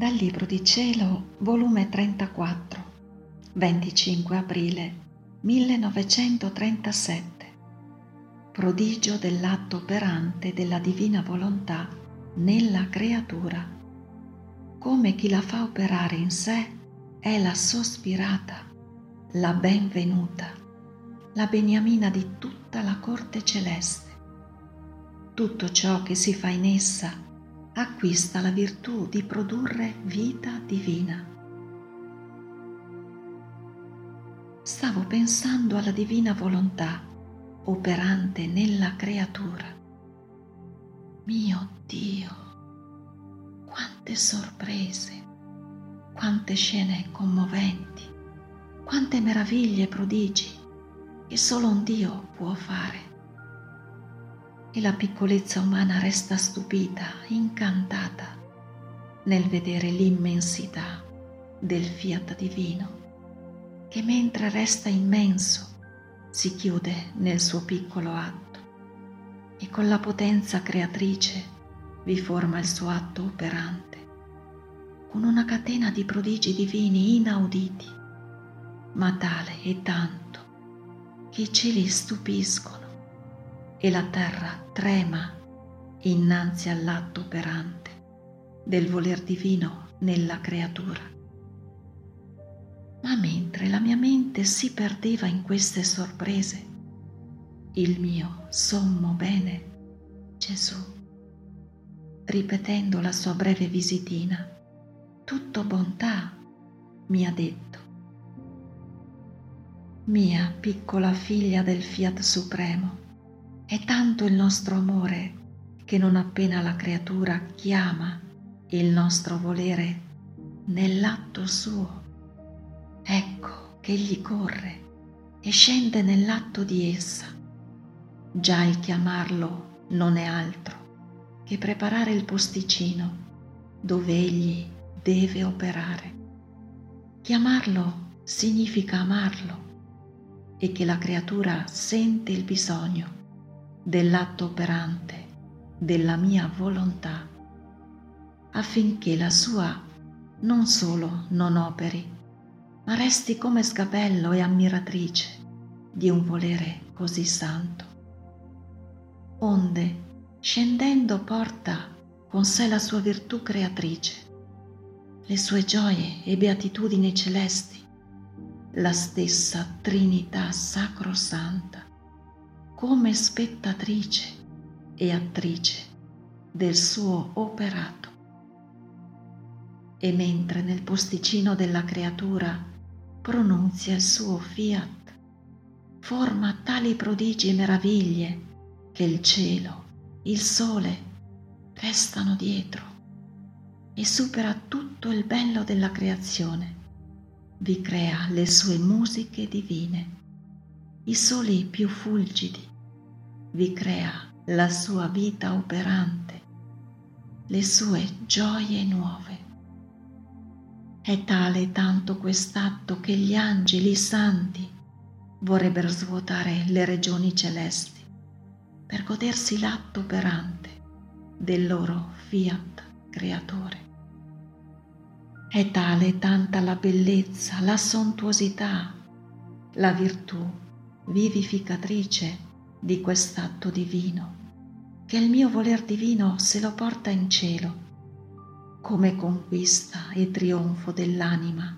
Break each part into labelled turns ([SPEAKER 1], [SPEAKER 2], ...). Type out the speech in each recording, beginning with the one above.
[SPEAKER 1] Dal Libro di Cielo, volume 34, 25 aprile 1937. Prodigio dell'atto operante della divina volontà nella creatura. Come chi la fa operare in sé è la sospirata, la benvenuta, la beniamina di tutta la corte celeste. Tutto ciò che si fa in essa acquista la virtù di produrre vita divina. Stavo pensando alla divina volontà operante nella creatura. Mio Dio, quante sorprese, quante scene commoventi, quante meraviglie e prodigi che solo un Dio può fare e la piccolezza umana resta stupita, incantata nel vedere l'immensità del fiat divino che mentre resta immenso si chiude nel suo piccolo atto. E con la potenza creatrice vi forma il suo atto operante con una catena di prodigi divini inauditi, ma tale e tanto che i cieli stupiscono e la terra trema innanzi all'atto operante del voler divino nella creatura. Ma mentre la mia mente si perdeva in queste sorprese, il mio sommo bene, Gesù, ripetendo la sua breve visitina, tutto bontà, mi ha detto, mia piccola figlia del Fiat Supremo, è tanto il nostro amore che non appena la creatura chiama il nostro volere nell'atto suo, ecco che egli corre e scende nell'atto di essa. Già il chiamarlo non è altro che preparare il posticino dove egli deve operare. Chiamarlo significa amarlo e che la creatura sente il bisogno dell'atto operante della mia volontà, affinché la sua non solo non operi, ma resti come sgabello e ammiratrice di un volere così santo. Onde, scendendo, porta con sé la sua virtù creatrice, le sue gioie e beatitudini celesti, la stessa Trinità sacrosanta come spettatrice e attrice del suo operato. E mentre nel posticino della creatura pronunzia il suo fiat, forma tali prodigi e meraviglie che il cielo, il sole restano dietro e supera tutto il bello della creazione. Vi crea le sue musiche divine, i soli più fulgidi, vi crea la sua vita operante, le sue gioie nuove. È tale tanto quest'atto che gli angeli santi vorrebbero svuotare le regioni celesti per godersi l'atto operante del loro fiat creatore. È tale tanta la bellezza, la sontuosità, la virtù vivificatrice di quest'atto divino, che il mio voler divino se lo porta in cielo, come conquista e trionfo dell'anima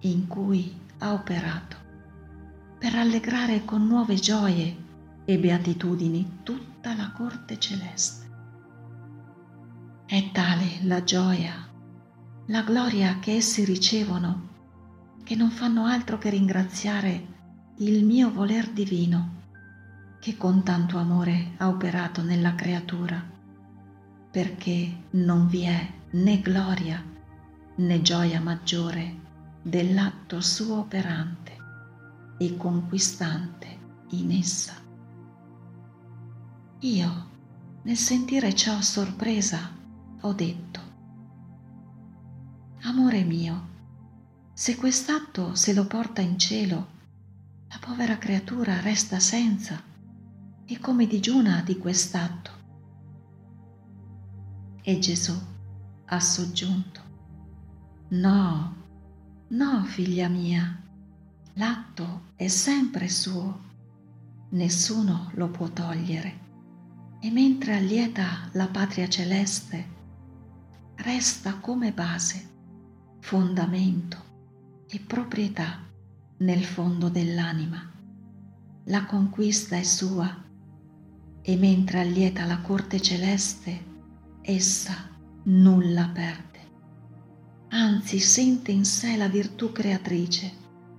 [SPEAKER 1] in cui ha operato, per rallegrare con nuove gioie e beatitudini tutta la corte celeste. È tale la gioia, la gloria che essi ricevono, che non fanno altro che ringraziare il mio voler divino che con tanto amore ha operato nella creatura, perché non vi è né gloria né gioia maggiore dell'atto suo operante e conquistante in essa. Io, nel sentire ciò sorpresa, ho detto, Amore mio, se quest'atto se lo porta in cielo, la povera creatura resta senza e come digiuna di quest'atto. E Gesù ha soggiunto, No, no, figlia mia, l'atto è sempre suo, nessuno lo può togliere. E mentre allieta la patria celeste, resta come base, fondamento e proprietà nel fondo dell'anima. La conquista è sua e mentre allieta la corte celeste, essa nulla perde. Anzi sente in sé la virtù creatrice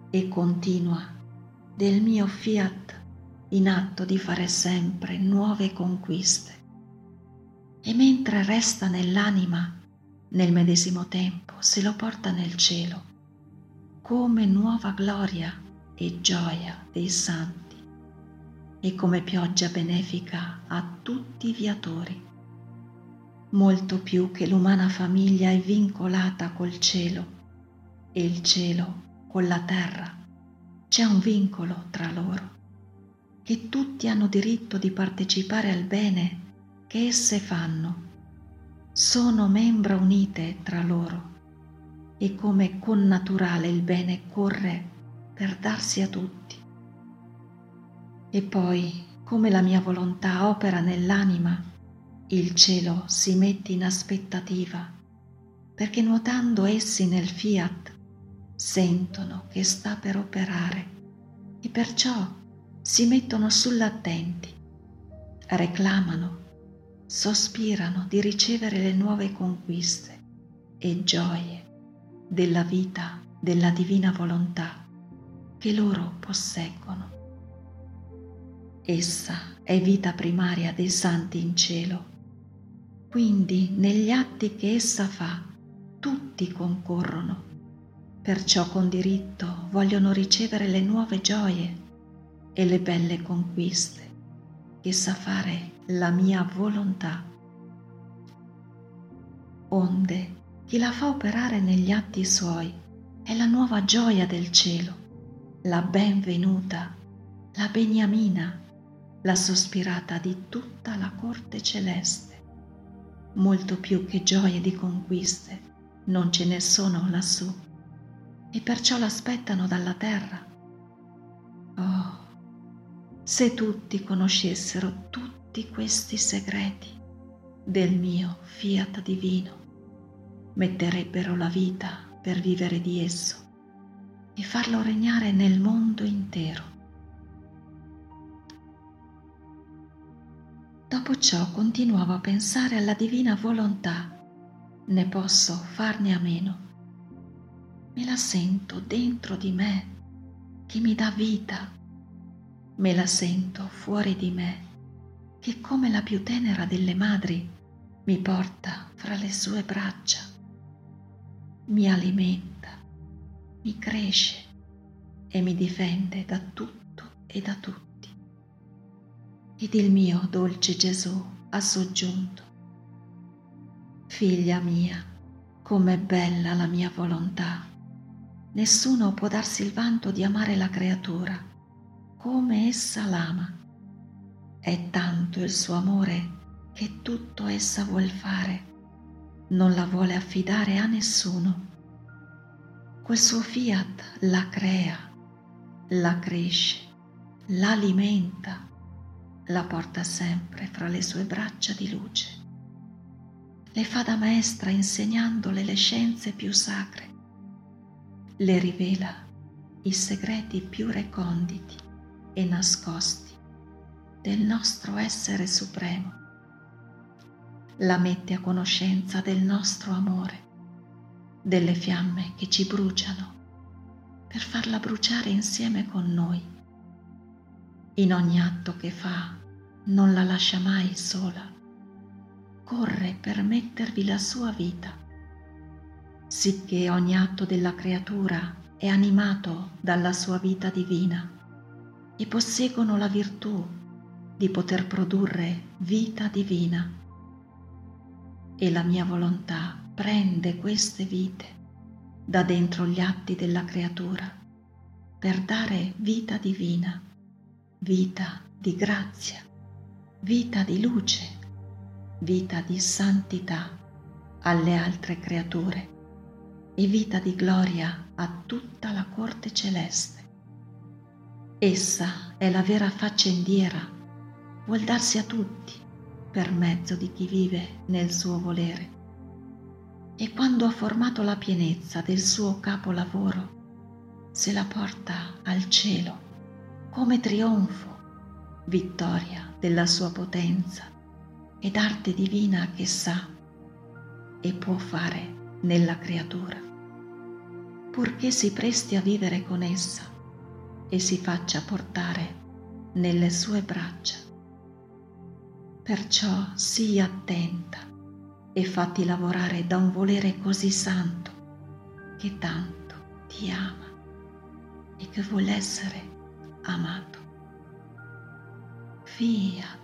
[SPEAKER 1] e continua del mio fiat in atto di fare sempre nuove conquiste. E mentre resta nell'anima, nel medesimo tempo se lo porta nel cielo, come nuova gloria e gioia dei santi e come pioggia benefica a tutti i viatori. Molto più che l'umana famiglia è vincolata col cielo e il cielo con la terra. C'è un vincolo tra loro, che tutti hanno diritto di partecipare al bene che esse fanno. Sono membra unite tra loro e come connaturale il bene corre per darsi a tutti. E poi, come la mia volontà opera nell'anima, il cielo si mette in aspettativa, perché nuotando essi nel fiat sentono che sta per operare e perciò si mettono sull'attenti, reclamano, sospirano di ricevere le nuove conquiste e gioie della vita della divina volontà che loro posseggono. Essa è vita primaria dei santi in cielo. Quindi negli atti che essa fa, tutti concorrono. Perciò con diritto vogliono ricevere le nuove gioie e le belle conquiste che sa fare la mia volontà. Onde chi la fa operare negli atti suoi è la nuova gioia del cielo, la benvenuta, la beniamina la sospirata di tutta la corte celeste. Molto più che gioie di conquiste non ce ne sono lassù e perciò l'aspettano dalla terra. Oh, se tutti conoscessero tutti questi segreti del mio fiat divino, metterebbero la vita per vivere di esso e farlo regnare nel mondo intero. Dopo ciò continuavo a pensare alla divina volontà. Ne posso farne a meno. Me la sento dentro di me che mi dà vita. Me la sento fuori di me che come la più tenera delle madri mi porta fra le sue braccia. Mi alimenta, mi cresce e mi difende da tutto e da tutti ed il mio dolce Gesù ha soggiunto. Figlia mia, com'è bella la mia volontà. Nessuno può darsi il vanto di amare la creatura come essa l'ama. È tanto il suo amore che tutto essa vuol fare, non la vuole affidare a nessuno. Quel suo fiat la crea, la cresce, l'alimenta la porta sempre fra le sue braccia di luce. Le fa da maestra insegnandole le scienze più sacre. Le rivela i segreti più reconditi e nascosti del nostro essere supremo. La mette a conoscenza del nostro amore, delle fiamme che ci bruciano, per farla bruciare insieme con noi in ogni atto che fa non la lascia mai sola. Corre per mettervi la sua vita, sicché ogni atto della creatura è animato dalla sua vita divina e posseggono la virtù di poter produrre vita divina. E la mia volontà prende queste vite da dentro gli atti della creatura per dare vita divina vita di grazia, vita di luce, vita di santità alle altre creature e vita di gloria a tutta la corte celeste. Essa è la vera faccendiera, vuol darsi a tutti per mezzo di chi vive nel suo volere. E quando ha formato la pienezza del suo capolavoro, se la porta al cielo come trionfo, vittoria della sua potenza ed arte divina che sa e può fare nella creatura, purché si presti a vivere con essa e si faccia portare nelle sue braccia. Perciò sii attenta e fatti lavorare da un volere così santo che tanto ti ama e che vuole essere amato. Fiat.